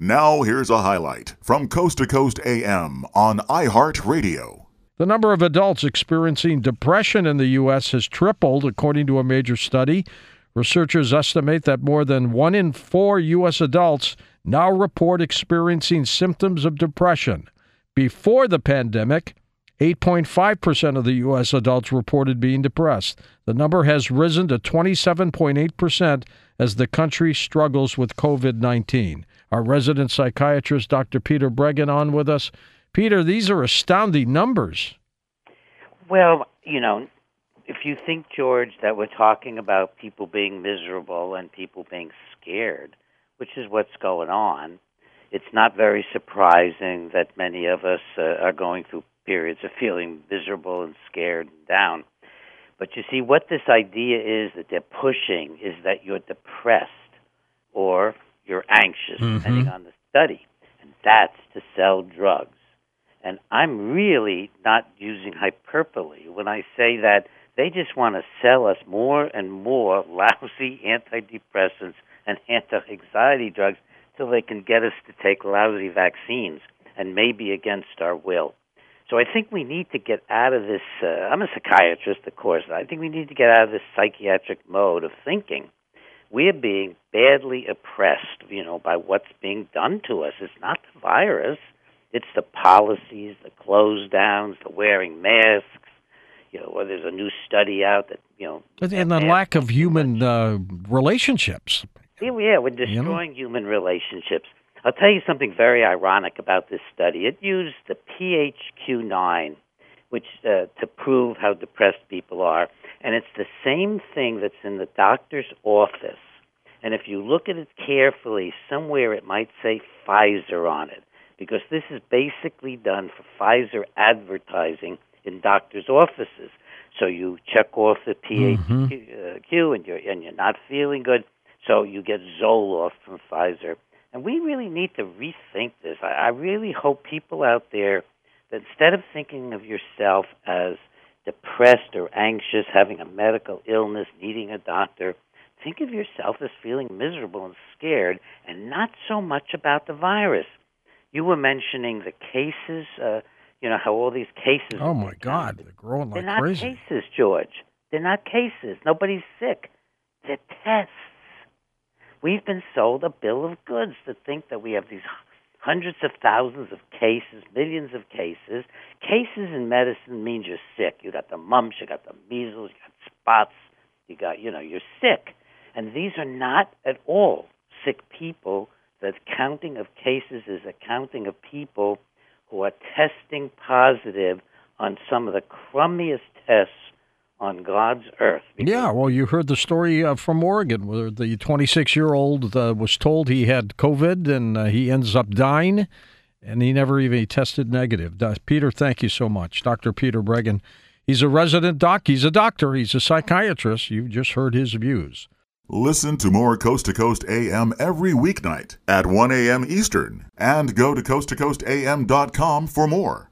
Now, here's a highlight from Coast to Coast AM on iHeartRadio. The number of adults experiencing depression in the U.S. has tripled, according to a major study. Researchers estimate that more than one in four U.S. adults now report experiencing symptoms of depression. Before the pandemic, 8.5% of the U.S. adults reported being depressed. The number has risen to 27.8% as the country struggles with COVID 19. Our resident psychiatrist, Dr. Peter Breggin, on with us. Peter, these are astounding numbers. Well, you know, if you think, George, that we're talking about people being miserable and people being scared, which is what's going on, it's not very surprising that many of us uh, are going through periods of feeling miserable and scared and down. But you see, what this idea is that they're pushing is that you're depressed or you're anxious, mm-hmm. depending on the study. And that's to sell drugs. And I'm really not using hyperbole when I say that they just want to sell us more and more lousy antidepressants and anti anxiety drugs till they can get us to take lousy vaccines and maybe against our will. So I think we need to get out of this. Uh, I'm a psychiatrist, of course. I think we need to get out of this psychiatric mode of thinking. We're being badly oppressed, you know, by what's being done to us. It's not the virus; it's the policies, the close downs, the wearing masks. You know, or there's a new study out that you know, and the lack of human uh, relationships. Yeah, we're destroying you know? human relationships. I'll tell you something very ironic about this study. It used the PHQ-9, which uh, to prove how depressed people are, and it's the same thing that's in the doctor's office. And if you look at it carefully, somewhere it might say Pfizer on it, because this is basically done for Pfizer advertising in doctors' offices. So you check off the PHQ, mm-hmm. and you're and you're not feeling good, so you get Zoloft from Pfizer and we really need to rethink this. I, I really hope people out there that instead of thinking of yourself as depressed or anxious, having a medical illness, needing a doctor, think of yourself as feeling miserable and scared, and not so much about the virus. You were mentioning the cases, uh, you know, how all these cases. Oh my God, they're growing like they're not crazy. cases, George. They're not cases. Nobody's sick. We've been sold a bill of goods to think that we have these hundreds of thousands of cases, millions of cases. Cases in medicine means you're sick. You got the mumps, you got the measles, you got spots, you got, you know, you're sick. And these are not at all sick people. The counting of cases is a counting of people who are testing positive on some of the crummiest tests on God's earth. Yeah, well, you heard the story uh, from Oregon where the 26 year old uh, was told he had COVID and uh, he ends up dying, and he never even tested negative. Peter, thank you so much. Dr. Peter Breggin. He's a resident doc. He's a doctor. He's a psychiatrist. You've just heard his views. Listen to more Coast to Coast AM every weeknight at 1 a.m. Eastern and go to coasttocoastam.com for more.